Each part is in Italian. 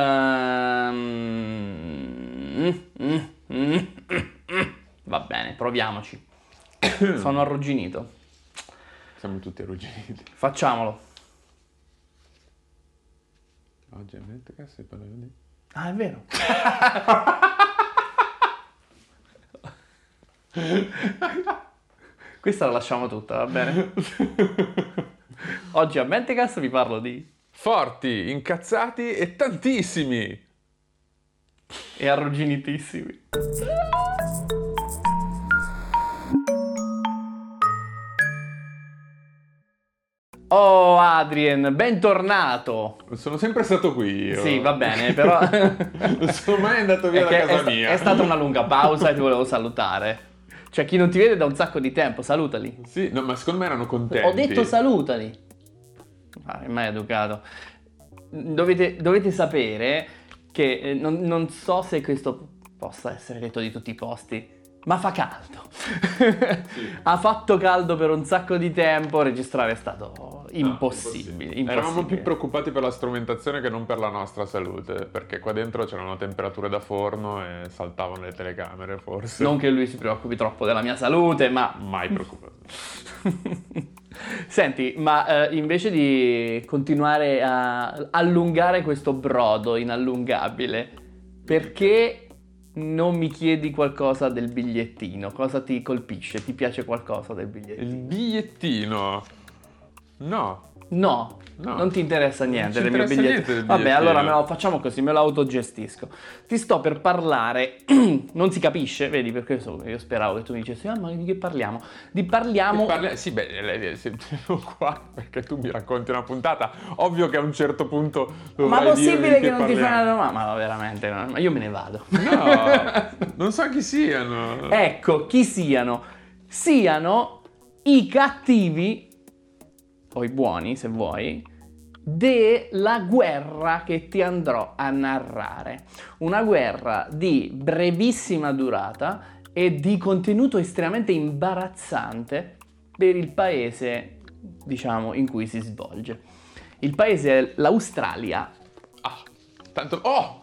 Ehm, mm, mm, mm, Va bene, proviamoci. Sono arrugginito. Siamo tutti arrugginiti. Facciamolo. Oggi a mente che si parla di... Ah, è vero. Questa la lasciamo tutta, va bene? Oggi a Mentecast vi parlo di... Forti, incazzati e tantissimi! e arrugginitissimi. Oh Adrien, bentornato! Sono sempre stato qui io. Sì, va bene, però... non sono mai andato via da casa è, sta- mia. è stata una lunga pausa e ti volevo salutare. Cioè, chi non ti vede da un sacco di tempo, salutali. Sì, no, ma secondo me erano contenti. Ho detto salutali. È mai educato. Dovete, dovete sapere che eh, non, non so se questo possa essere detto di tutti i posti, ma fa caldo. ha fatto caldo per un sacco di tempo, registrare è stato impossibile. impossibile. Eravamo più preoccupati per la strumentazione che non per la nostra salute, perché qua dentro c'erano temperature da forno e saltavano le telecamere, forse. Non che lui si preoccupi troppo della mia salute, ma Mai preoccupato. Senti, ma eh, invece di continuare a allungare questo brodo inallungabile, perché non mi chiedi qualcosa del bigliettino? Cosa ti colpisce? Ti piace qualcosa del Il bigliettino? bigliettino. No. No, No. non ti interessa niente del mio niente del Vabbè, allora lo facciamo così, me lo autogestisco. Ti sto per parlare, non si capisce, vedi, per questo io speravo che tu mi dicessi, ah, ma di che parliamo? Di parliamo... Parli- Sì, beh, lei- se- qua perché tu mi racconti una puntata. Ovvio che a un certo punto Ma possibile di che non ti fai una domanda? Ma veramente, ma io me ne vado. No, non so chi siano. ecco, chi siano? Siano i cattivi, o i buoni se vuoi, della guerra che ti andrò a narrare. Una guerra di brevissima durata e di contenuto estremamente imbarazzante per il paese, diciamo, in cui si svolge. Il paese è l'Australia, Ah, tanto. Oh!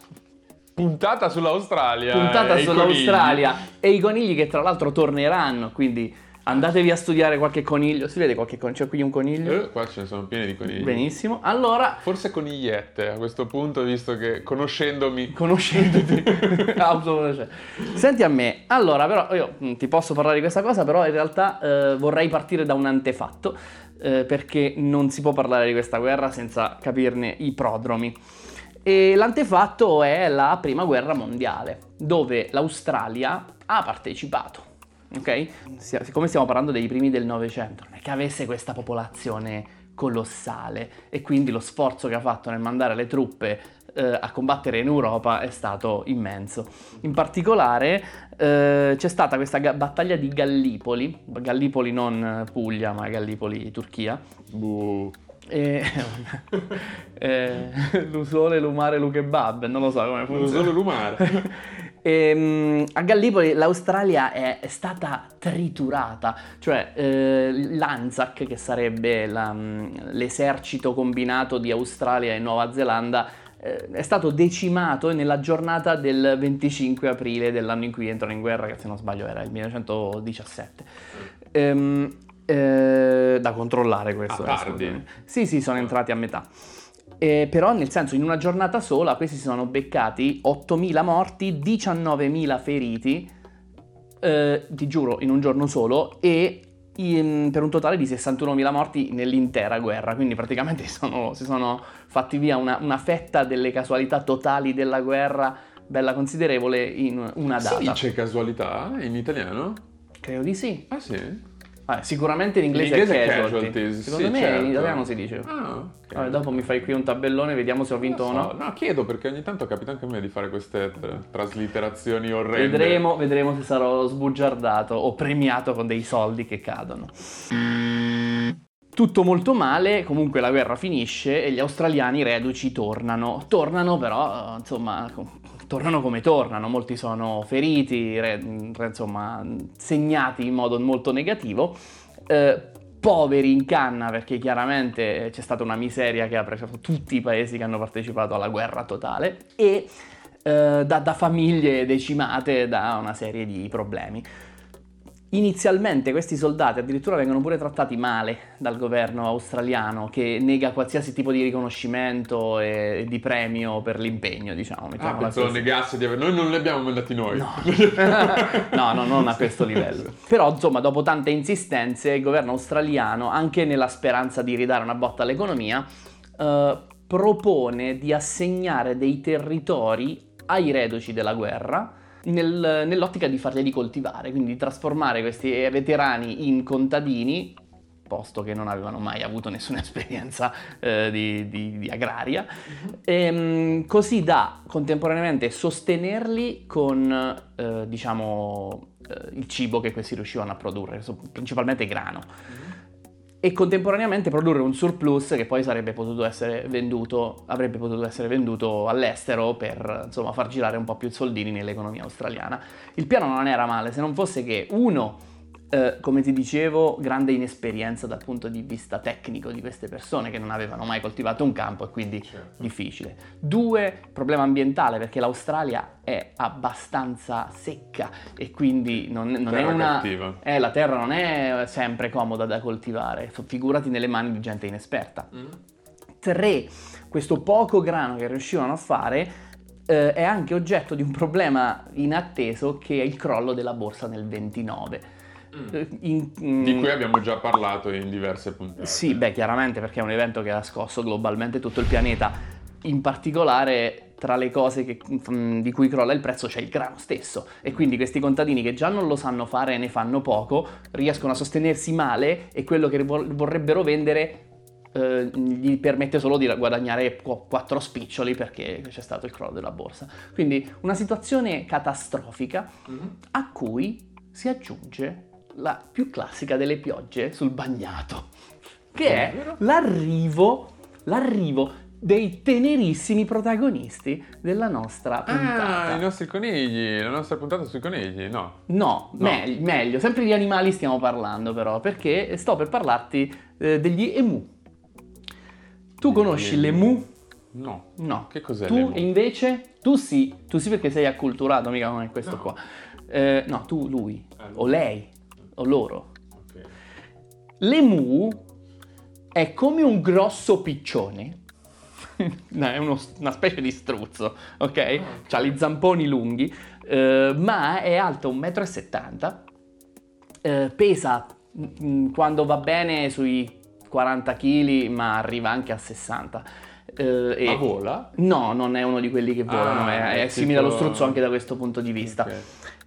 Puntata sull'Australia. puntata e i sull'Australia e i conigli che tra l'altro torneranno, quindi andatevi a studiare qualche coniglio. Si vede qualche coniglio? C'è qui un coniglio? conigli. Eh, qua ce ne sono pieni di conigli. Benissimo. Allora, Forse conigliette a questo punto, visto che conoscendomi. conoscendoti. Senti a me, allora però io mm, ti posso parlare di questa cosa, però in realtà eh, vorrei partire da un antefatto, eh, perché non si può parlare di questa guerra senza capirne i prodromi. E l'antefatto è la prima guerra mondiale, dove l'Australia ha partecipato. Ok? Si- Siccome stiamo parlando dei primi del Novecento, non è che avesse questa popolazione colossale e quindi lo sforzo che ha fatto nel mandare le truppe eh, a combattere in Europa è stato immenso. In particolare eh, c'è stata questa ga- battaglia di Gallipoli, Gallipoli non Puglia ma Gallipoli Turchia, Buh. e, eh, l'usole, l'umare, lu kebab, non lo so come funziona. solo l'umare. Ehm, a Gallipoli l'Australia è, stata triturata, cioè eh, l'ANZAC, che sarebbe la, mh, l'esercito combinato di Australia e Nuova Zelanda, eh, è stato decimato nella giornata del 25 aprile dell'anno in cui entrano in guerra, che se non sbaglio era il 1917. Ehm, eh, da controllare questo. Ah, eh, tardi. Sì, sì, sono entrati a metà. Eh, però nel senso in una giornata sola questi si sono beccati 8.000 morti, 19.000 feriti, eh, ti giuro, in un giorno solo, e in- per un totale di 61.000 morti nell'intera guerra, quindi praticamente si sono, si sono fatti via una, una fetta delle casualità totali della guerra, bella considerevole, in una Si data. dice casualità in italiano? Credo di sì. Ah sì? Ah, sicuramente in In inglese, inglese è casualty. casualties, Secondo sì, me certo. in italiano si dice. Ah, ok. Vabbè, dopo mi fai qui un tabellone, vediamo se ho vinto o Non no. so, No, chiedo perché ogni tanto capita anche a me di fare queste tra- traslitterazioni orrende. Vedremo, vedremo se sarò sbugiardato o premiato con dei soldi che cadono. Tutto molto male, comunque la guerra finisce e gli australiani reduci tornano. Tornano però, eh, insomma, tornano come tornano, molti sono feriti, re- insomma, segnati in modo molto negativo. Eh, poveri in canna perché chiaramente c'è stata una miseria che ha preso tutti i paesi che hanno partecipato alla guerra totale e eh, da, da famiglie decimate da una serie di problemi. Inizialmente questi soldati addirittura vengono pure trattati male dal governo australiano che nega qualsiasi tipo di riconoscimento e di premio per l'impegno, diciamo. Ah, pensavo negasse di aver... Noi non li abbiamo mandati noi. No. no, no, non a questo livello. Però, insomma, dopo tante insistenze, il governo australiano, anche nella speranza di ridare una botta all'economia, eh, propone di assegnare dei territori ai reduci della guerra nel, nell'ottica di farli coltivare, quindi di trasformare questi veterani in contadini, posto che non avevano mai avuto nessuna esperienza eh, di, di, di, agraria, e, ehm, così da contemporaneamente sostenerli con, eh, diciamo, eh, il cibo che questi riuscivano a produrre, principalmente grano e contemporaneamente produrre un surplus che poi sarebbe potuto essere venduto, avrebbe potuto essere venduto all'estero per insomma far girare un po' più soldini nell'economia australiana. Il piano non era male se non fosse che uno eh, come ti dicevo, grande inesperienza dal punto di vista tecnico di queste persone che non avevano mai coltivato un campo e quindi certo. difficile. Due, problema ambientale perché l'Australia è abbastanza secca e quindi non, non è una... Eh, la terra non è sempre comoda da coltivare, figurati nelle mani di gente inesperta. Mm. Tre, questo poco grano che riuscivano a fare eh, è anche oggetto di un problema inatteso che è il crollo della borsa nel 29 Mm. Eh, in, in... Di cui abbiamo già parlato in diverse puntate. Sì, beh, chiaramente perché è un evento che ha scosso globalmente tutto il pianeta. In particolare, tra le cose che, mm, di cui crolla il prezzo c'è il grano stesso. E quindi questi contadini che già non lo sanno fare e ne fanno poco, riescono a sostenersi male e quello che vorrebbero vendere eh, gli permette solo di guadagnare quattro spiccioli perché c'è stato il crollo della borsa. Quindi una situazione catastrofica mm-hmm. a cui si aggiunge la più classica delle piogge sul bagnato, che è l'arrivo, l'arrivo dei tenerissimi protagonisti della nostra puntata. Ah, i nostri conigli, la nostra puntata sui conigli, no? No, no. Me- meglio, sempre di animali stiamo parlando però, perché sto per parlarti eh, degli emu. Tu conosci l'emu? No. No. Che cos'è tu l'emu? invece, tu sì, tu sì perché sei acculturato, mica come questo no. qua. Eh, no, tu lui, ah, o lei o loro. Okay. L'emu è come un grosso piccione. no, è uno, una specie di struzzo, ok? Ha gli zamponi lunghi, eh, ma è alto 1,70 m, eh, pesa mh, mm, quando va bene sui 40 kg, ma arriva anche a 60 eh, e... Ma vola? No, non è uno di quelli che volano, ah, è, è, simile allo struzzo anche da questo punto di vista. Okay.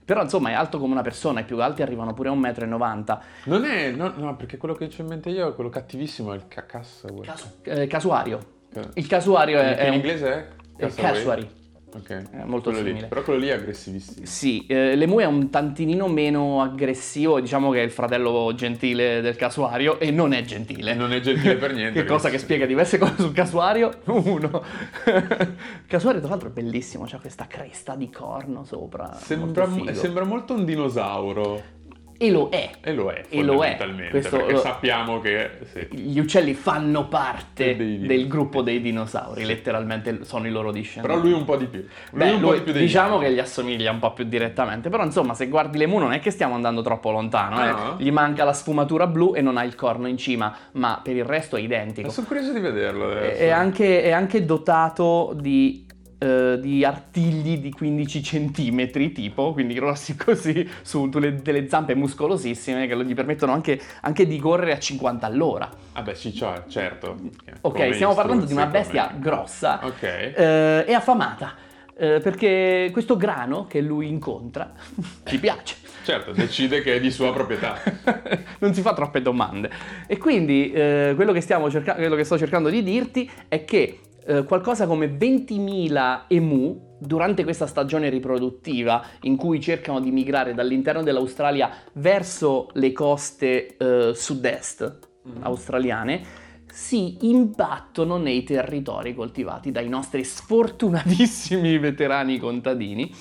Però insomma è alto come una persona, i più alti arrivano pure a 1,90 m. Non è, no, no, perché quello che ho in mente io è quello cattivissimo, è il ca- cassa, Casu- eh, casuario. Il casuario è... In inglese è? Casuary. Ok. È molto quello simile. Lì. Però quello lì è aggressivissimo. Sì, eh, l'emu è un tantinino meno aggressivo, diciamo che è il fratello gentile del casuario e non è gentile. Non è gentile per niente. che cosa che spiega diverse cose sul casuario. Uno. il casuario tra l'altro è bellissimo, c'ha questa cresta di corno sopra. Sembra molto, sembra molto un dinosauro. E lo è. E lo è, e lo è. Questo, perché sappiamo che... Sì. Gli uccelli fanno parte del gruppo dei dinosauri, letteralmente sono i loro discendenti. Però lui un po' di più. Lui Beh, un lui, po' di più diciamo che gli assomiglia un po' più direttamente, però insomma se guardi l'emu non è che stiamo andando troppo lontano, eh. ah. eh. gli manca la sfumatura blu e non ha il corno in cima, ma per il resto è identico. Ma sono curioso di vederlo adesso. È anche, è anche dotato di eh, di artigli di 15 centimetri tipo, quindi grossi così, su delle, delle zampe muscolosissime che gli permettono anche, anche, di correre a 50 all'ora. Ah beh sì, cioè, certo. Ok, come stiamo parlando di una bestia come... grossa okay. eh, e affamata. Eh, perché questo grano che lui incontra gli piace. Certo, decide che è di sua proprietà. non si fa troppe domande. E quindi eh, quello, che cerca- quello che sto cercando di dirti è che eh, qualcosa come 20.000 emu durante questa stagione riproduttiva in cui cercano di migrare dall'interno dell'Australia verso le coste eh, sud-est mm-hmm. australiane si imbattono nei territori coltivati dai nostri sfortunatissimi veterani contadini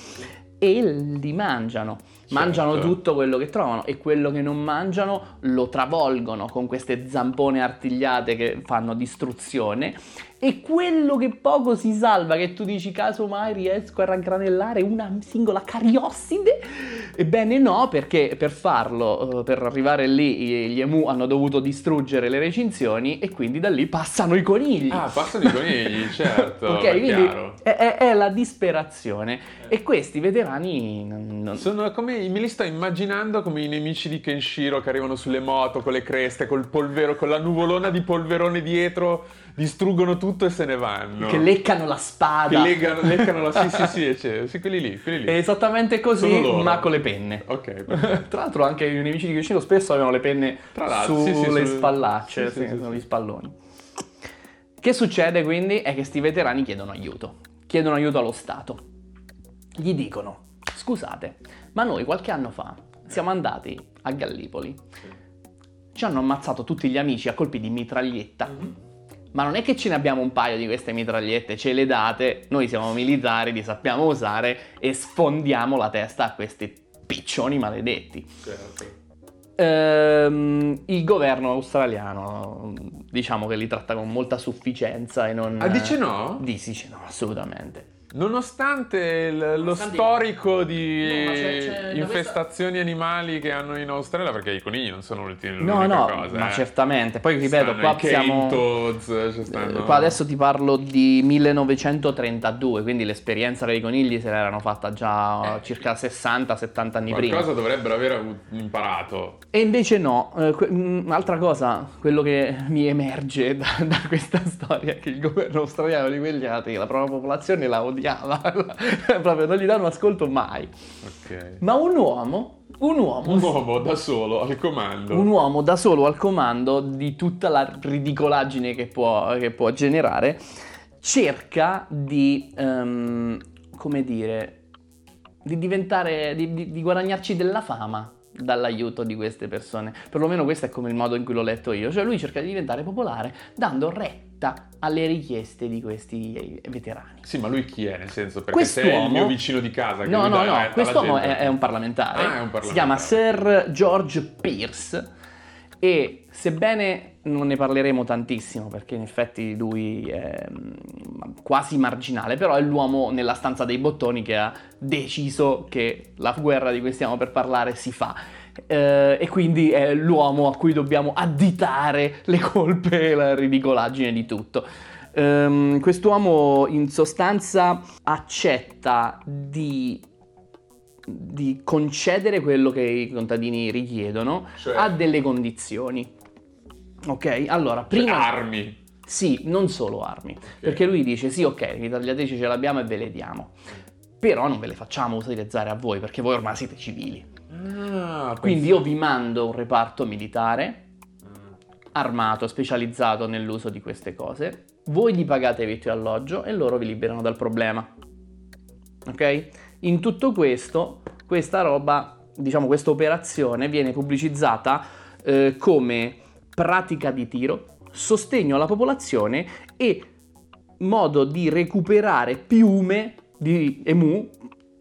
e li mangiano. Mangiano Certo. tutto quello che trovano e quello che non mangiano lo travolgono con queste zampone artigliate che fanno distruzione. E quello che poco si salva, che tu dici caso mai riesco a raggranellare una singola cariosside? Ebbene no, perché per farlo, eh, per arrivare lì, gli emu hanno dovuto distruggere le recinzioni e quindi da lì passano i conigli. Ah, passano i conigli, certo, ok, è quindi è, è- è la disperazione. E questi veterani non- Sono come, me li sto immaginando come i nemici di Kenshiro che arrivano sulle moto con le creste, col polvero, con la nuvolona di polverone dietro, distruggono tutto e se ne vanno. che leccano la spada. Che leggano, leccano la... Sì, sì, sì, eccetera. Sì, quelli lì, quelli È lì. esattamente così, ma con le penne. Ok. Tra l'altro anche i nemici di Yoshino spesso avevano le penne sulle sì, sì, spallacce, sì, sì, sì, sì, sono sì. gli spalloni. Che succede quindi? È che questi veterani chiedono aiuto. Chiedono aiuto allo Stato. Gli dicono, scusate, ma noi qualche anno fa siamo andati a Gallipoli. Ci hanno ammazzato tutti gli amici a colpi di mitraglietta. Mhm. Ma non è che ce ne abbiamo un paio di queste mitragliette, ce le date, noi siamo militari, li sappiamo usare e sfondiamo la testa a questi piccioni maledetti. Certo. Ehm, il governo australiano diciamo che li tratta con molta sufficienza e non... Ah, dice no? Dice no, assolutamente. Nonostante il- lo storico di No, c'è- c'è- infestazioni animali che hanno in Australia, perché i conigli non sono l'ultima No, no, cosa. ma eh. certamente. Poi ripeto, Stanno qua siamo... toads, ci stanno- Eh, Qua adesso ti parlo di 1932, quindi l'esperienza dei conigli se l'erano fatta già Eh. circa 60-70 anni prima. Qualcosa dovrebbero aver imparato. E invece no, Eh, que- mm, un'altra cosa, quello che mi emerge da, da questa storia è che il governo australiano di quegli anni, la propria popolazione la odiava, proprio non gli danno ascolto mai. Ok. Ma un uomo, un uomo, Un uomo da solo al comando. un uomo da solo al comando di tutta la ridicolaggine che può, che può generare, cerca di, ehm, come dire, di diventare, di, di- di guadagnarci della fama dall'aiuto di queste persone. Perlomeno questo è come il modo in cui l'ho letto io. Cioè lui cerca di diventare popolare dando retta alle richieste di questi veterani. Sì, ma lui chi è? Nel senso, perché se è il Quest'uomo- mio vicino di casa No, no, no, quest'uomo è, è un parlamentare. Ah, è un Si chiama parlamentare. Sir George Pierce e sebbene non ne parleremo tantissimo perché in effetti lui è mm, quasi marginale, però è l'uomo nella stanza dei bottoni che ha deciso che la guerra di cui stiamo per parlare si fa. Eh, e quindi è l'uomo a cui dobbiamo additare le colpe e la ridicolaggine di tutto. Ehm, quest'uomo in sostanza accetta di, di concedere quello che i contadini richiedono Cioè? a delle condizioni. Ok, allora Cioè, prima... armi. Sì, non solo armi. Perché lui dice: sì, ok, le tagliatrici ce l'abbiamo e ve le diamo. Però non ve le facciamo utilizzare a voi perché voi ormai siete civili. Ah, Quindi io vi mando un reparto militare armato, specializzato nell'uso di queste cose. Voi gli pagate vitto e alloggio e loro vi liberano dal problema. Ok? In tutto questo, questa roba, diciamo, questa operazione viene pubblicizzata eh, come pratica di tiro, sostegno alla popolazione e modo di recuperare piume di emu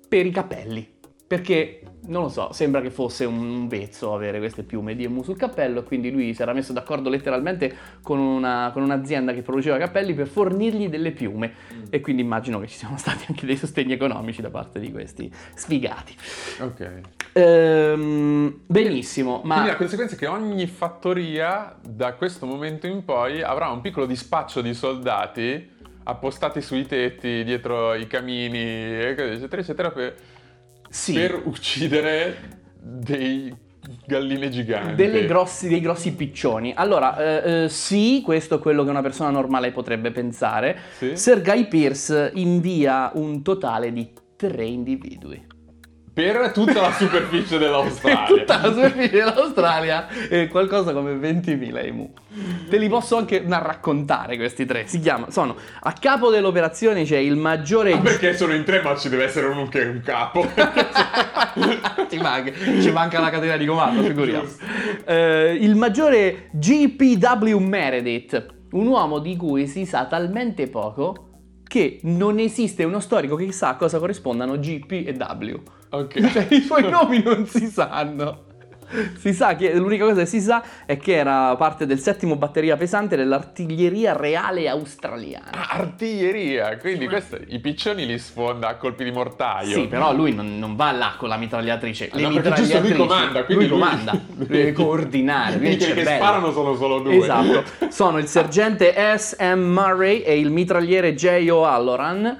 per i capelli. Perché, non lo so, sembra che fosse un vezzo avere queste piume di emu sul cappello e quindi lui si era messo d'accordo letteralmente con, una- con un'azienda che produceva capelli per fornirgli delle piume. E quindi immagino che ci siano stati anche dei sostegni economici da parte di questi sfigati. Ok. Ehm, benissimo, ma... Quindi la conseguenza è che ogni fattoria da questo momento in poi avrà un piccolo dispaccio di soldati appostati sui tetti, dietro i camini, eccetera, eccetera, per, Sì. per uccidere dei galline giganti. Delle grossi- dei grossi piccioni. Allora, eh, eh, sì, questo è quello che una persona normale potrebbe pensare. Sì? Sir Guy Pierce invia un totale di tre individui. Per tutta la superficie dell'Australia. Tutta la superficie dell'Australia è qualcosa come 20.000 emu. Te li posso anche raccontare questi tre. Si chiama, sono a capo dell'operazione c'è il maggiore Ah, perché sono in tre, ma ci deve essere uno che è un capo. Ci manca, ci manca la catena di comando, figuriamo. Eh, il maggiore GPW Meredith, un uomo di cui si sa talmente poco che non esiste uno storico che sa a cosa corrispondano GP e W. Ok. Cioè, i suoi nomi non si sanno. Si sa che l'unica cosa che si sa è che era parte del settimo batteria pesante dell'artiglieria reale australiana. Ah, artiglieria, quindi questo, i piccioni li sfonda a colpi di mortaio. Sì, però lui non, non va là con la mitragliatrice. Le No, perché giusto lui mitragliatrici- comanda, quindi lui lui- comanda, deve coordinare. lui è il Quelli che cervello. sparano sono solo due. Esatto, sono il sergente S.M. Murray e il mitragliere J.O. Halloran,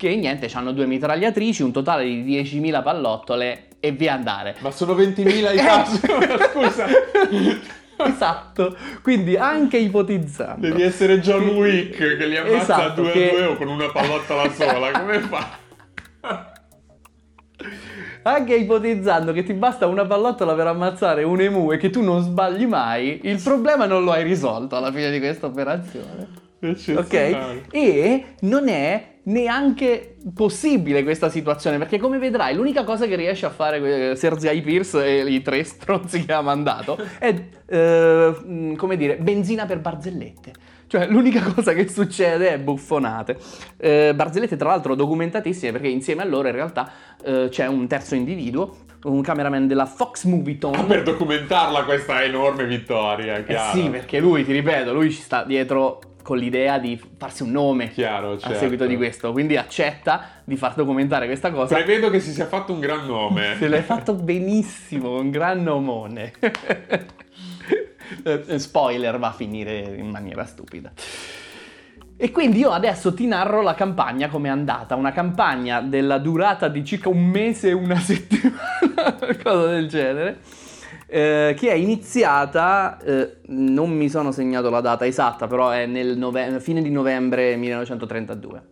che niente, hanno due mitragliatrici, un totale di 10.000 pallottole e via andare. Ma sono 20.000 i Eh. cazzo, scusa. esatto, quindi anche ipotizzando. Devi essere John Wick che li ammazza Esatto, due che- a due o con una pallottola sola, come fa? Anche ipotizzando che ti basta una pallottola per ammazzare un emu e che tu non sbagli mai, il problema non lo hai risolto alla fine di questa operazione. Ok? E non è neanche possibile questa situazione, perché come vedrai, l'unica cosa che riesce a fare eh, Sergei Pierce e i tre stronzi che ha mandato è, eh, mh, come dire, benzina per barzellette. Cioè, l'unica cosa che succede è buffonate. Eh, barzellette, tra l'altro, documentatissime, perché insieme a loro in realtà eh, c'è un terzo individuo, un cameraman della Fox Movietone. Ah, per documentarla questa enorme vittoria, Eh chiaro. sì, perché lui, ti ripeto, lui ci sta dietro con l'idea di farsi un nome Chiaro, a certo. seguito di questo, quindi accetta di far documentare questa cosa. Prevedo che si sia fatto un gran nome. Se l'hai fatto benissimo, un gran nomone. Spoiler, va a finire in maniera stupida. E quindi io adesso ti narro la campagna come è andata, una campagna della durata di circa un mese e una settimana, cosa del genere, eh, che è iniziata, eh, non mi sono segnato la data esatta, però è nel nove- fine di novembre 1932.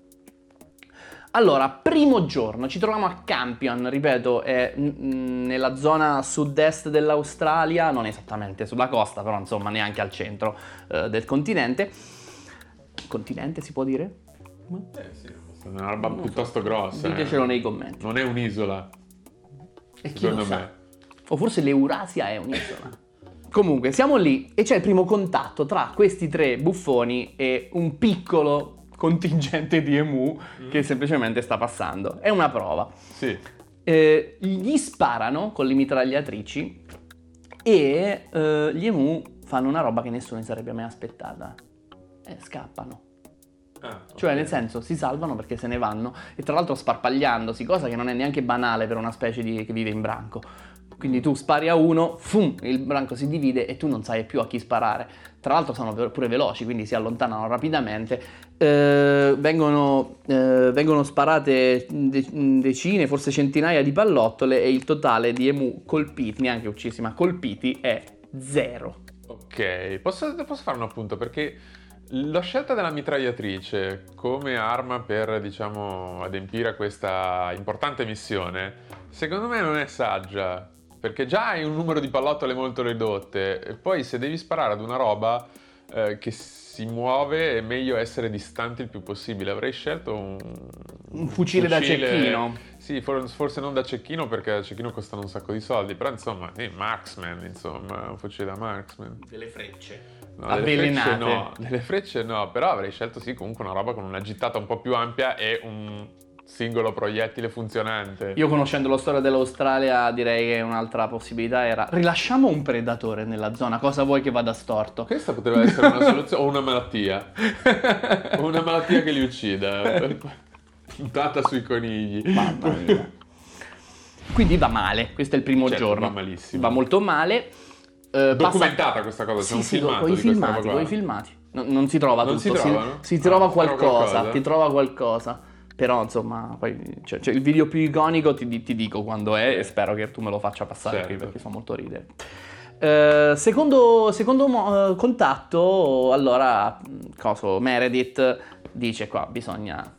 Allora, primo giorno, ci troviamo a Campion, ripeto, è mm, nella zona sud-est dell'Australia, non esattamente sulla costa, però insomma neanche al centro eh, del continente. Continente si può dire? Eh sì, è una roba Non so. piuttosto grossa. eh. Ditecelo nei commenti. Non è un'isola, E chi secondo lo sa? O forse l'Eurasia è un'isola. Comunque, siamo lì e c'è il primo contatto tra questi tre buffoni e un piccolo contingente di emu che semplicemente sta passando. È una prova. Sì. Eh, gli sparano con le mitragliatrici e eh, gli emu fanno una roba che nessuno si sarebbe mai aspettata. Eh, scappano. Ah, Cioè, ok. nel senso, si salvano perché se ne vanno e tra l'altro sparpagliandosi, cosa che non è neanche banale per una specie di, che vive in branco. Quindi tu spari a uno, fum, il branco si divide e tu non sai più a chi sparare. Tra l'altro sono pure veloci, quindi si allontanano rapidamente. Eh, vengono, eh, vengono sparate de- decine, forse centinaia di pallottole e il totale di emu colpiti, neanche uccisi, ma colpiti è zero. Ok, posso, posso fare un appunto perché la scelta della mitragliatrice come arma per, diciamo, adempiere a questa importante missione, secondo me non è saggia. Perché già hai un numero di pallottole molto ridotte e poi se devi sparare ad una roba eh, che si muove è meglio essere distanti il più possibile. Avrei scelto un... Un fucile da cecchino. Sì, for- forse non da cecchino perché da cecchino costano un sacco di soldi, però insomma, sì, marksman, insomma, un fucile da marksman. Delle frecce. No, delle frecce Avvelenate. no, delle frecce no, però avrei scelto sì comunque una roba con una gittata un po' più ampia e un singolo proiettile funzionante. Io conoscendo la storia dell'Australia direi che un'altra possibilità era rilasciamo un predatore nella zona, cosa vuoi che vada storto? Questa poteva essere una soluzione o una malattia. o una malattia che li uccida. Puntata sui conigli. Mamma mia. Quindi va male, questo è il primo Certo, giorno. va malissimo. Va molto male. Eh, passa- Documentata questa cosa, c'è Sì, un sì, filmato con i filmati, con i filmati. No- non si trova Non si tutto, si, Ah, trova si trova qualcosa, qualcosa? ti trova qualcosa. Però insomma, poi c'è, c'è il video più iconico, ti, ti dico quando è e spero che tu me lo faccia passare Certo. qui perché fa molto ridere. Eh, secondo secondo eh, contatto, allora, coso, Meredith dice qua bisogna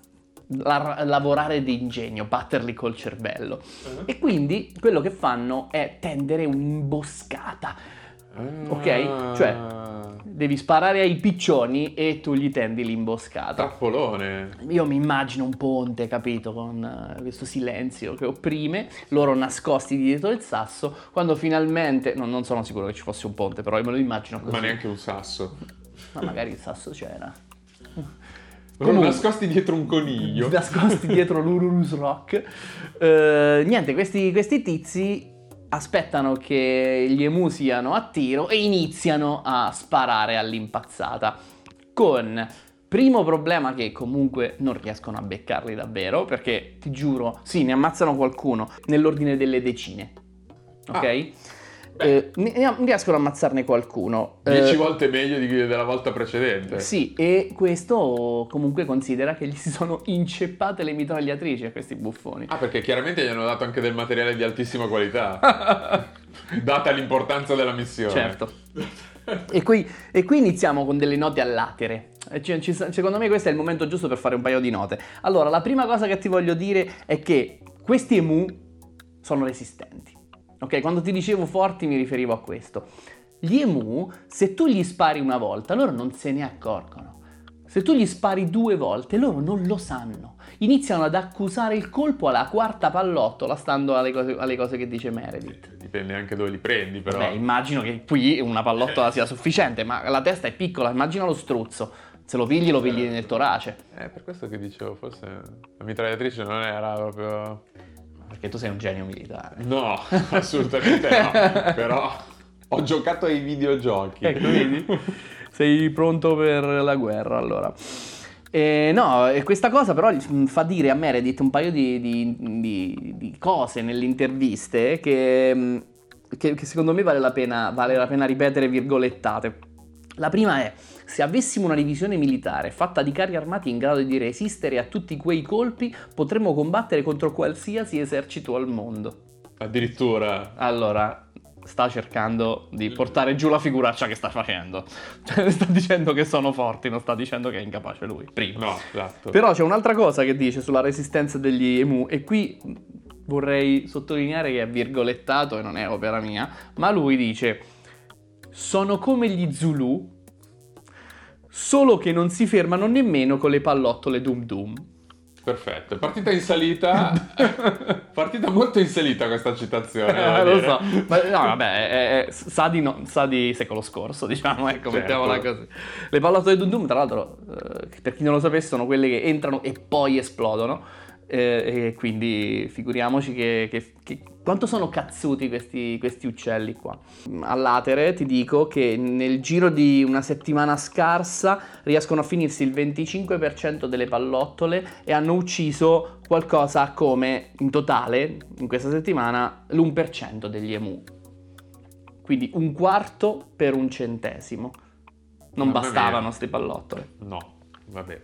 la- lavorare di ingegno, batterli col cervello. E quindi quello che fanno è tendere un'imboscata. Ok? Cioè, devi sparare ai piccioni e tu gli tendi l'imboscata. Trappolone. Io mi immagino un ponte, capito, con eh, questo silenzio che opprime, loro nascosti dietro il sasso, quando finalmente, no, non sono sicuro che ci fosse un ponte, però io me lo immagino così. Ma neanche un sasso. Ma magari il sasso c'era. Comunque, nascosti dietro un coniglio. Nascosti dietro l'Ururus Rock. Uh, niente, questi, questi tizi aspettano che gli emu siano a tiro e iniziano a sparare all'impazzata. Con primo problema che comunque non riescono a beccarli davvero, perché ti giuro, sì, ne ammazzano qualcuno nell'ordine delle decine. Ok? Ah. Eh, riescono a ammazzarne qualcuno. Dieci eh, volte meglio di, della volta precedente. Sì, e questo comunque considera che gli si sono inceppate le mitragliatrici a questi buffoni. Ah, perché chiaramente gli hanno dato anche del materiale di altissima qualità, data l'importanza della missione. Certo. E qui, e qui, iniziamo con delle note all'atere. Secondo me questo è il momento giusto per fare un paio di note. Allora, la prima cosa che ti voglio dire è che questi emu sono resistenti. Ok, quando ti dicevo forti mi riferivo a questo. Gli emu, se tu gli spari una volta, loro non se ne accorgono. Se tu gli spari due volte, loro non lo sanno. Iniziano ad accusare il colpo alla quarta pallottola, stando alle cose, alle cose che dice Meredith. Dipende anche dove li prendi, però. Beh, immagino che qui una pallottola sia sufficiente, ma la testa è piccola, immagina lo struzzo. Se lo pigli, lo pigli nel torace. È per questo che dicevo, forse la mitragliatrice non era proprio perché tu sei un genio militare. No, assolutamente no. Però ho giocato ai videogiochi. Ecco, vedi? Sei pronto per la guerra allora. Eh, no, e questa cosa però fa dire a Meredith un paio di, di, di, di cose nelle interviste che, che, che, secondo me vale la, pena, vale la pena ripetere virgolettate. La prima è, se avessimo una divisione militare fatta di carri armati in grado di resistere a tutti quei colpi, potremmo combattere contro qualsiasi esercito al mondo. Addirittura. Allora, sta cercando di portare giù la figuraccia che sta facendo. Cioè, sta dicendo che sono forti, non sta dicendo che è incapace lui. Prima. No, esatto. Però c'è un'altra cosa che dice sulla resistenza degli emu, e qui vorrei sottolineare che è virgolettato e non è opera mia, ma lui dice sono come gli Zulu, solo che non si fermano nemmeno con le pallottole Dum Dum. Perfetto, partita in salita, partita molto in salita questa citazione. Eh, lo so, ma no, vabbè, è, è, sa, di no, sa, di secolo scorso, diciamo, ecco, certo. mettiamola così. Le pallottole Dum Dum, tra l'altro, eh, per chi non lo sapesse, sono quelle che entrano e poi esplodono eh, e quindi figuriamoci che, che, che, quanto sono cazzuti questi, questi uccelli qua. All'atere ti dico che nel giro di una settimana scarsa riescono a finirsi il 25% delle pallottole e hanno ucciso qualcosa come in totale in questa settimana l'1% degli emu. Quindi un quarto per un centesimo. Non Mamma bastavano queste pallottole. No, vabbè.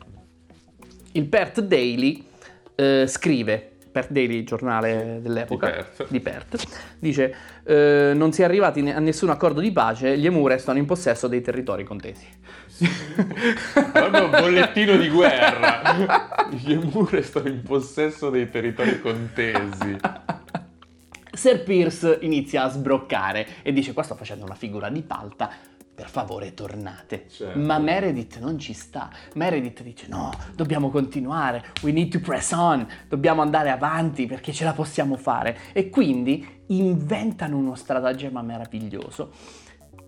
Il Pert Daily eh, scrive per Daily, giornale dell'epoca di Perth, di Perth dice eh, non si è arrivati a nessun accordo di pace, gli Emu restano in possesso dei territori contesi. Proprio un bollettino di guerra. Gli Emu restano in possesso dei territori contesi. Sir Pierce inizia a sbroccare e dice qua sto facendo una figura di palta per favore tornate. Certo. Ma Meredith non ci sta. Meredith dice no, dobbiamo continuare, we need to press on, dobbiamo andare avanti perché ce la possiamo fare. E quindi inventano uno stratagemma meraviglioso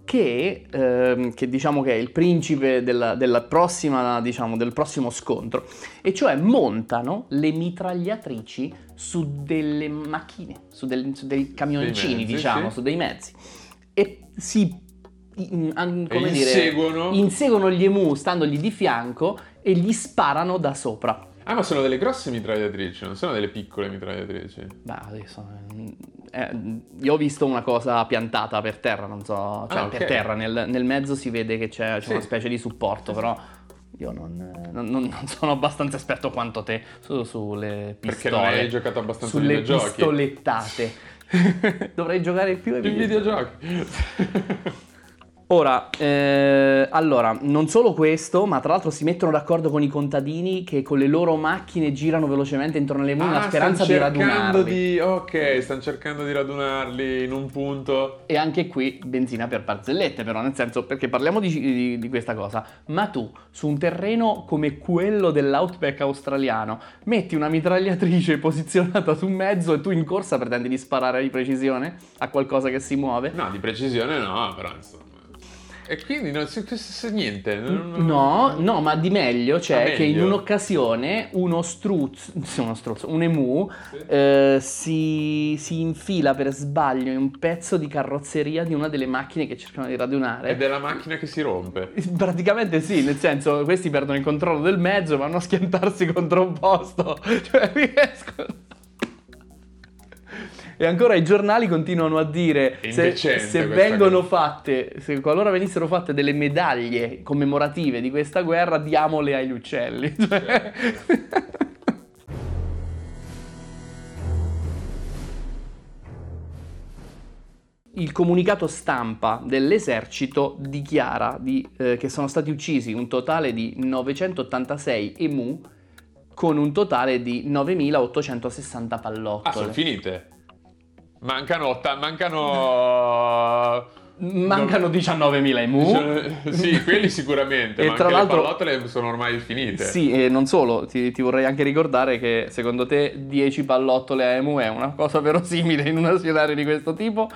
che, ehm, che, diciamo che è il principe della, della prossima, diciamo, del prossimo scontro, e cioè montano le mitragliatrici su delle macchine, su, del, su dei camioncini, mezzi, diciamo, sì. su dei mezzi, e si in, come dire, inseguono. inseguono gli emu standogli di fianco e gli sparano da sopra. Ah, ma sono delle grosse mitragliatrici, non sono delle piccole mitragliatrici. Beh, adesso. Eh, io ho visto una cosa piantata per terra, non so, cioè ah, okay. per terra, nel, nel, mezzo si vede che c'è, c'è sì. una specie di supporto, però io non, non, non, sono abbastanza esperto quanto te su, sulle pistole. Perché non hai giocato abbastanza sulle videogiochi. pistolettate. Dovrei giocare più ai videogiochi. videogiochi. Ora, eh, allora, non solo questo, ma tra l'altro si mettono d'accordo con i contadini che con le loro macchine girano velocemente intorno alle muni ah, la speranza di radunarli. Di, ok, stanno cercando di radunarli in un punto. E anche qui benzina per barzellette, però, nel senso, perché parliamo di, di, di questa cosa, ma tu su un terreno come quello dell'outback australiano metti una mitragliatrice posizionata su mezzo e tu in corsa pretendi di sparare di precisione a qualcosa che si muove? No, di precisione no, però insomma. E quindi non si, si- niente. non- No, no, ma di meglio c'è Ah, che in un'occasione uno struzzo, uno struzzo, un emu Sì. eh, si, si infila per sbaglio in un pezzo di carrozzeria di una delle macchine che cercano di radunare. Ed è la macchina che si rompe. Praticamente sì, nel senso questi perdono il controllo del mezzo vanno a schiantarsi contro un posto, cioè riescono. E ancora i giornali continuano a dire se, se vengono cosa. fatte, se qualora venissero fatte delle medaglie commemorative di questa guerra, diamole agli uccelli. Cioè- Il comunicato stampa dell'esercito dichiara di, eh, che sono stati uccisi un totale di 986 emu con un totale di 9860 Ah, sono pallottole. finite. Mancano. otta- mancano. Mancano 19.000 emu. Diciamo- Sì, quelli sicuramente. E ma tra anche l'altro- le pallottole sono ormai finite. Sì, e non solo, ti, ti vorrei anche ricordare che secondo te 10 pallottole a emu è una cosa verosimile in uno scenario di questo tipo?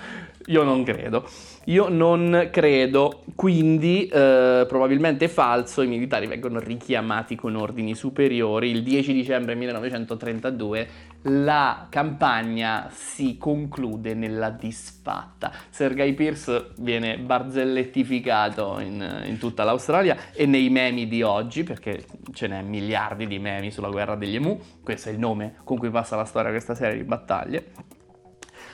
Io non credo. Io non credo, quindi eh, probabilmente è falso, i militari vengono richiamati con ordini superiori. Il 10 dicembre 1932 la campagna si conclude nella disfatta. Sergei Pierce viene barzellettificato in, in tutta l'Australia e nei memi di oggi, perché ce n'è miliardi di memi sulla guerra degli emu, questo è il nome con cui passa la storia questa serie di battaglie,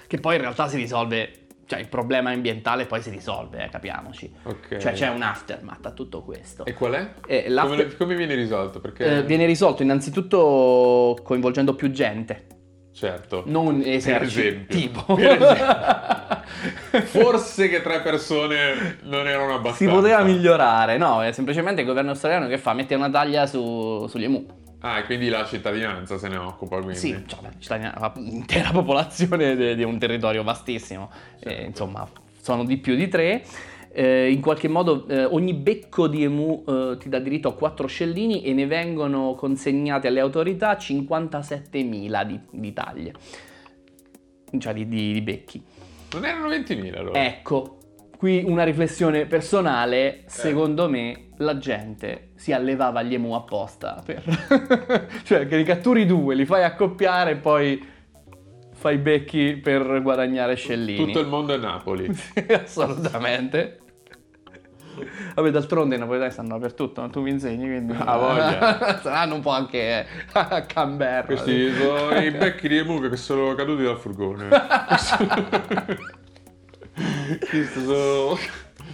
che poi in realtà si risolve, cioè il problema ambientale poi si risolve, eh, capiamoci. Ok. Cioè c'è un aftermath a tutto questo. E qual è? E l'after- Come, come viene risolto? Perché. eh, viene risolto innanzitutto coinvolgendo più gente, Certo. non Per eserciti esempio. tipo. Per esempio. Forse che tre persone non erano abbastanza. si poteva migliorare, no, è semplicemente il governo australiano che fa? Mette una taglia su- sugli emu. Ah, e quindi la cittadinanza se ne occupa, quindi. Sì, cioè, l'intera popolazione di un territorio vastissimo, Certo. Eh, insomma, sono di più di tre. Eh, in qualche modo eh, ogni becco di emu eh, ti dà diritto a quattro scellini e ne vengono consegnate alle autorità 57.000 di, di taglie, cioè di, di- di becchi. Non erano 20.000 allora. Ecco, qui una riflessione personale, secondo me la gente si allevava gli emu apposta per... cioè che li catturi due, li fai accoppiare e poi fai i becchi per guadagnare scellini. Tutto il mondo è Napoli. Sì, assolutamente. Vabbè, d'altronde i napoletani stanno dappertutto, no? tu mi insegni, quindi... Ah, voglia. Saranno un po' anche a Canberra. Questi sono i becchi di Emu che sono caduti dal furgone. Questi sono...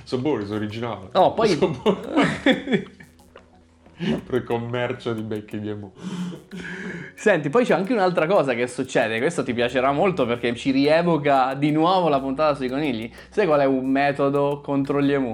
Sono buoni, sono originali. No, poi... Sono buoni. Per il commercio di becchi di Emu. Senti, poi c'è anche un'altra cosa che succede, questo ti piacerà molto perché ci rievoca di nuovo la puntata sui conigli. Sai qual è un metodo contro gli emu?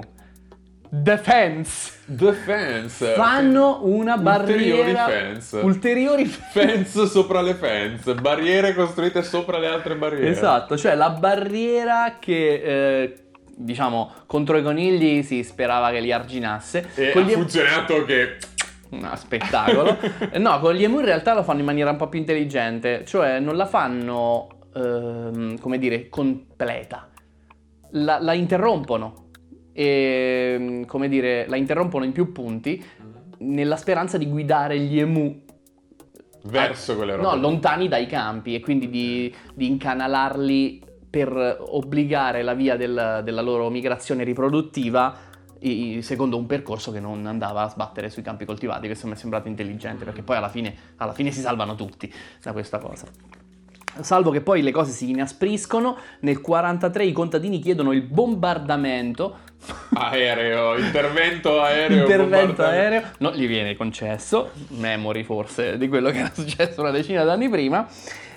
Defense! Defense. Fanno una Ulteriori barriera... fence. Ulteriori Fence sopra le fence, barriere costruite sopra le altre barriere. Esatto, cioè la barriera che... eh, diciamo, contro i conigli si sperava che li arginasse. E ha gli funzionato che... No, spettacolo. No, con gli emu in realtà lo fanno in maniera un po' più intelligente, cioè non la fanno, ehm, come dire, completa. La, la interrompono e, come dire, la interrompono in più punti nella speranza di guidare gli emu Verso quelle robe. no, lontani dai campi e quindi di, di incanalarli per obbligare la via del- della loro migrazione riproduttiva secondo un percorso che non andava a sbattere sui campi coltivati. Questo mi è sembrato intelligente perché poi alla fine, alla fine si salvano tutti da questa cosa. Salvo che poi le cose si inaspriscono, nel 43 i contadini chiedono il bombardamento Aereo, intervento aereo. intervento aereo non gli viene concesso, memory forse di quello che era successo una decina d'anni prima.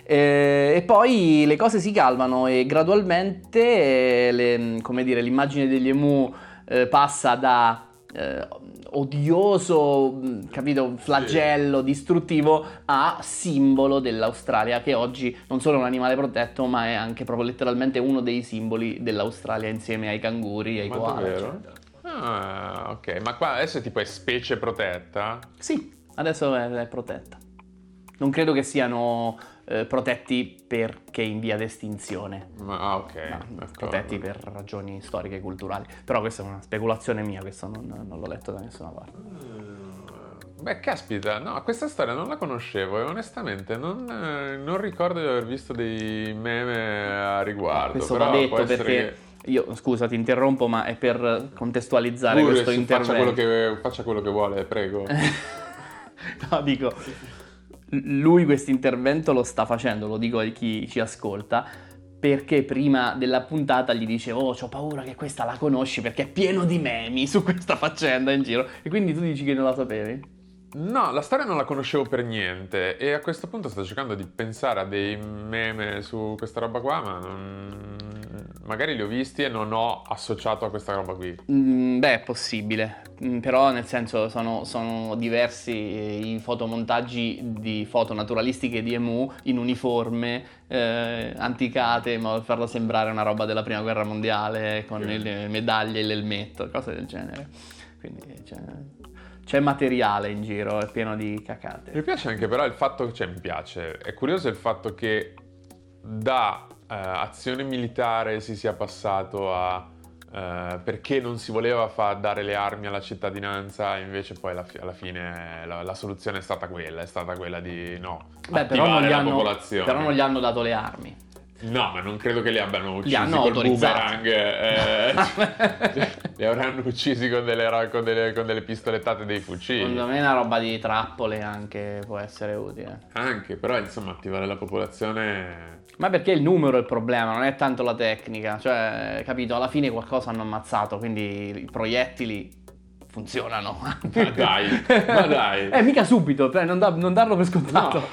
Eh, e poi le cose si calmano e gradualmente eh, le- come dire, l'immagine degli emu eh, passa da eh, odioso, mh, capito, flagello distruttivo a simbolo dell'Australia che oggi non solo è un animale protetto ma è anche proprio letteralmente uno dei simboli dell'Australia insieme ai canguri e ai koala. eccetera. Ah, ok. Ma qua adesso tipo è specie protetta? Sì, adesso è, è protetta. Non credo che siano eh, protetti perché in via d'estinzione. Ah, ok. No, protetti per ragioni storiche e culturali. Però questa è una speculazione mia, questo non, non l'ho letto da nessuna parte. Mm, Beh, caspita, no, questa storia non la conoscevo e onestamente non, eh, non ricordo di aver visto dei meme a riguardo. Questo va detto perché io, scusa, ti interrompo, ma è per contestualizzare Pure, questo intervento. faccia, quello che, faccia quello che vuole, prego. No, dico, lui questo intervento lo sta facendo, lo dico a chi ci ascolta, perché prima della puntata gli dice oh, ho paura che questa la conosci perché è pieno di memi su questa faccenda in giro. E quindi tu dici che non la sapevi? No, la storia non la conoscevo per niente e a questo punto sto cercando di pensare a dei meme su questa roba qua, ma non- magari li ho visti e non ho associato a questa roba qui. Mm, beh, è possibile, Mm, però nel senso sono, sono diversi eh, i fotomontaggi di foto naturalistiche di Emu in uniforme, eh, anticate, ma per farlo sembrare una roba della prima guerra mondiale con Sì. le medaglie e l'elmetto, cose del genere. Quindi c'è, c'è materiale in giro, è pieno di cacate. Mi piace anche però il fatto, cioè mi piace, è curioso il fatto che da eh, azione militare si sia passato a eh, perché non si voleva fa- dare le armi alla cittadinanza, invece poi alla, fi- alla fine la, la soluzione è stata quella, è stata quella di no, Beh, però non, gli la hanno, popolazione. però non gli hanno dato le armi. No, ma non credo che li abbiano uccisi hanno col autorizzati. boomerang. eh, li avranno uccisi con delle, con delle- con delle pistolettate dei fucili. Secondo me una roba di trappole anche può essere utile. Anche, però insomma attivare la popolazione... Ma perché il numero è il problema, non è tanto la tecnica. Cioè, capito, alla fine qualcosa hanno ammazzato, quindi i proiettili funzionano. Ma dai, ma dai. Eh, mica subito, cioè, non, da- non darlo per No, scontato.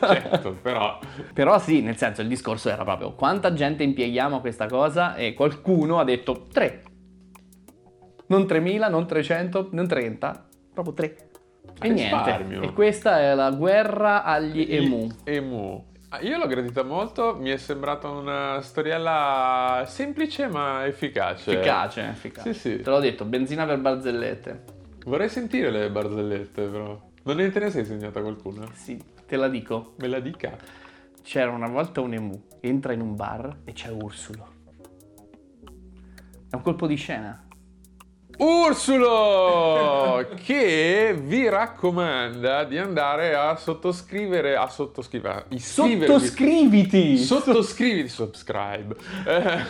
certo, però... Però sì, nel senso, il discorso era proprio quanta gente impieghiamo a questa cosa e qualcuno ha detto 3. Non 3000, non 300, non 30, proprio 3. E Risparmio. niente. E questa è la guerra agli emu. Emu. Ah, Io l'ho gradita molto, mi è sembrata una storiella semplice ma efficace. Efficace, efficace. Sì, sì. Te l'ho detto, benzina per barzellette. Vorrei sentire le barzellette, però. Non ne te ne sei segnata qualcuna? Sì, te la dico. Me la dica. C'era una volta un emu, entra in un bar e c'è Ursulo. È un colpo di scena. Ursulo! che vi raccomanda di andare a sottoscrivere, a sottoscrivere. Sottoscriviti! Sottoscriviti, subscribe, eh,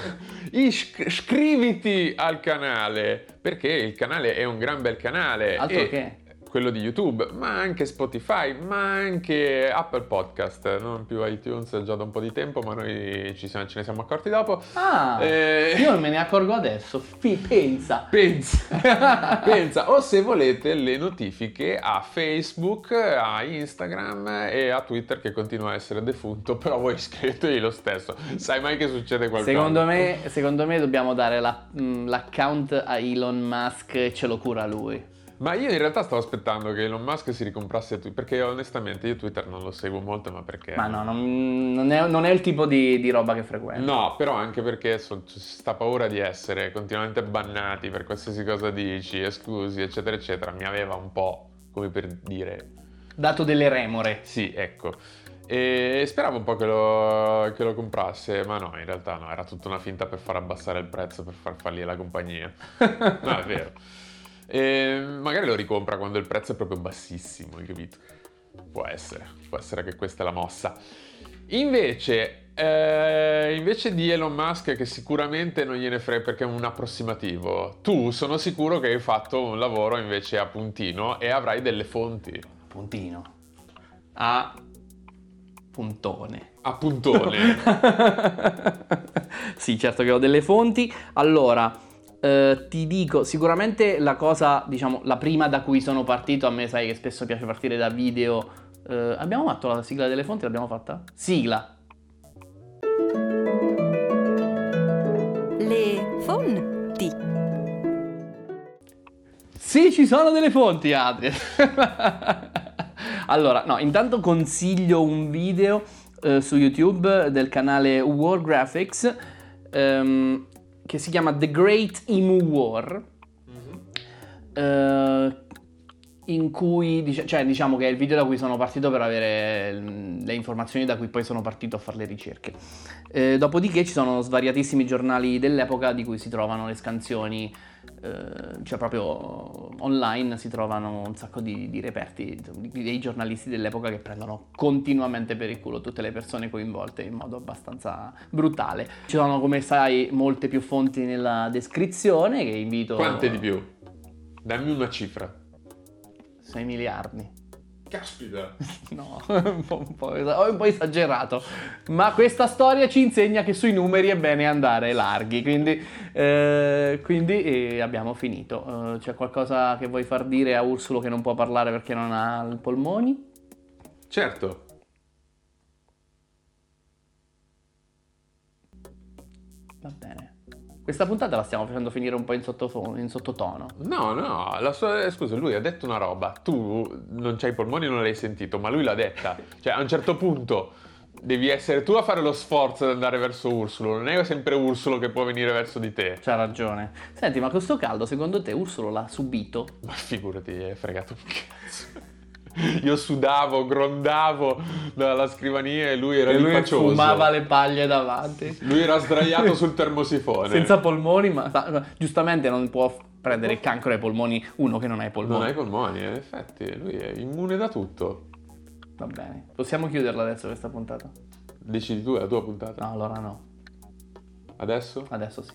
isc- iscriviti al canale perché il canale è un gran bel canale. Altro e che. Quello di YouTube, ma anche Spotify, ma anche Apple Podcast, non più iTunes già da un po' di tempo, ma noi ci siamo- ce ne siamo accorti dopo. Ah, Eh, io me ne accorgo adesso. Fi- pensa. Pensa, pensa, o se volete le notifiche a Facebook, a Instagram e a Twitter che continua a essere defunto, però voi iscrivetevi lo stesso, sai mai che succede qualcosa. Secondo me, secondo me dobbiamo dare la- mh, l'account a Elon Musk e ce lo cura lui. Ma io in realtà stavo aspettando che Elon Musk si ricomprasse Twitter, perché onestamente io Twitter non lo seguo molto, ma perché... Ma no, non, non è, non è il tipo di, di roba che frequento. No, però anche perché so- sta paura di essere continuamente bannati per qualsiasi cosa dici, esclusi, eccetera, eccetera, mi aveva un po', come per dire, Dato delle remore. Sì, ecco. E speravo un po' che lo, che lo comprasse, ma no, in realtà no, era tutta una finta per far abbassare il prezzo, per far fallire la compagnia. No, è vero. E magari lo ricompra quando il prezzo è proprio bassissimo, hai capito? Può essere, può essere che questa è la mossa. Invece, eh, invece di Elon Musk, che sicuramente non gliene frega perché è un approssimativo, tu sono sicuro che hai fatto un lavoro invece a puntino e avrai delle fonti. Puntino. A puntone. A puntone. sì, certo che ho delle fonti. Allora, eh, ti dico, sicuramente la cosa, diciamo, la prima da cui sono partito, a me sai che spesso piace partire da video. eh, abbiamo fatto la sigla delle fonti? L'abbiamo fatta? Sigla. Le fonti. Sì, ci sono delle fonti, Adrian. allora, no, intanto consiglio un video eh, su YouTube del canale War Graphics ehm, che si chiama The Great Emu War. Eh, in cui, dice- cioè diciamo che è il video da cui sono partito per avere mm, le informazioni da cui poi sono partito a fare le ricerche. Eh, dopodiché ci sono svariatissimi giornali dell'epoca di cui si trovano le scansioni, eh, cioè proprio online si trovano un sacco di, di reperti dei giornalisti dell'epoca che prendono continuamente per il culo tutte le persone coinvolte in modo abbastanza brutale. Ci sono, come sai, molte più fonti nella descrizione che invito... Quante di più? Dammi una cifra. 6 miliardi. Caspita. No, un po', un po' esa- ho un po' esagerato. Ma questa storia ci insegna che sui numeri è bene andare larghi. Quindi, eh, quindi eh, abbiamo finito. Eh, c'è qualcosa che vuoi far dire a Ursulo che non può parlare perché non ha i polmoni? Certo. Va bene. Questa puntata la stiamo facendo finire un po' in, sottofo- in sottotono. No, no, la sua, eh, scusa, lui ha detto una roba, tu non c'hai i polmoni e non l'hai sentito, ma lui l'ha detta. Cioè, a un certo punto devi essere tu a fare lo sforzo di andare verso Ursulo, non è sempre Ursulo che può venire verso di te. C'ha ragione. Senti, ma questo caldo, secondo te Ursulo l'ha subito? Ma figurati, è fregato un cazzo. Io sudavo, grondavo dalla scrivania e lui era E lui facioso. fumava le paglie davanti. Lui era sdraiato sul termosifone. Senza polmoni, ma giustamente non può prendere il cancro ai polmoni uno che non ha i polmoni. Non hai polmoni, in effetti, lui è immune da tutto. Va bene. Possiamo chiuderla adesso questa puntata? Decidi tu, è la tua puntata. No, allora no. Adesso? Adesso sì.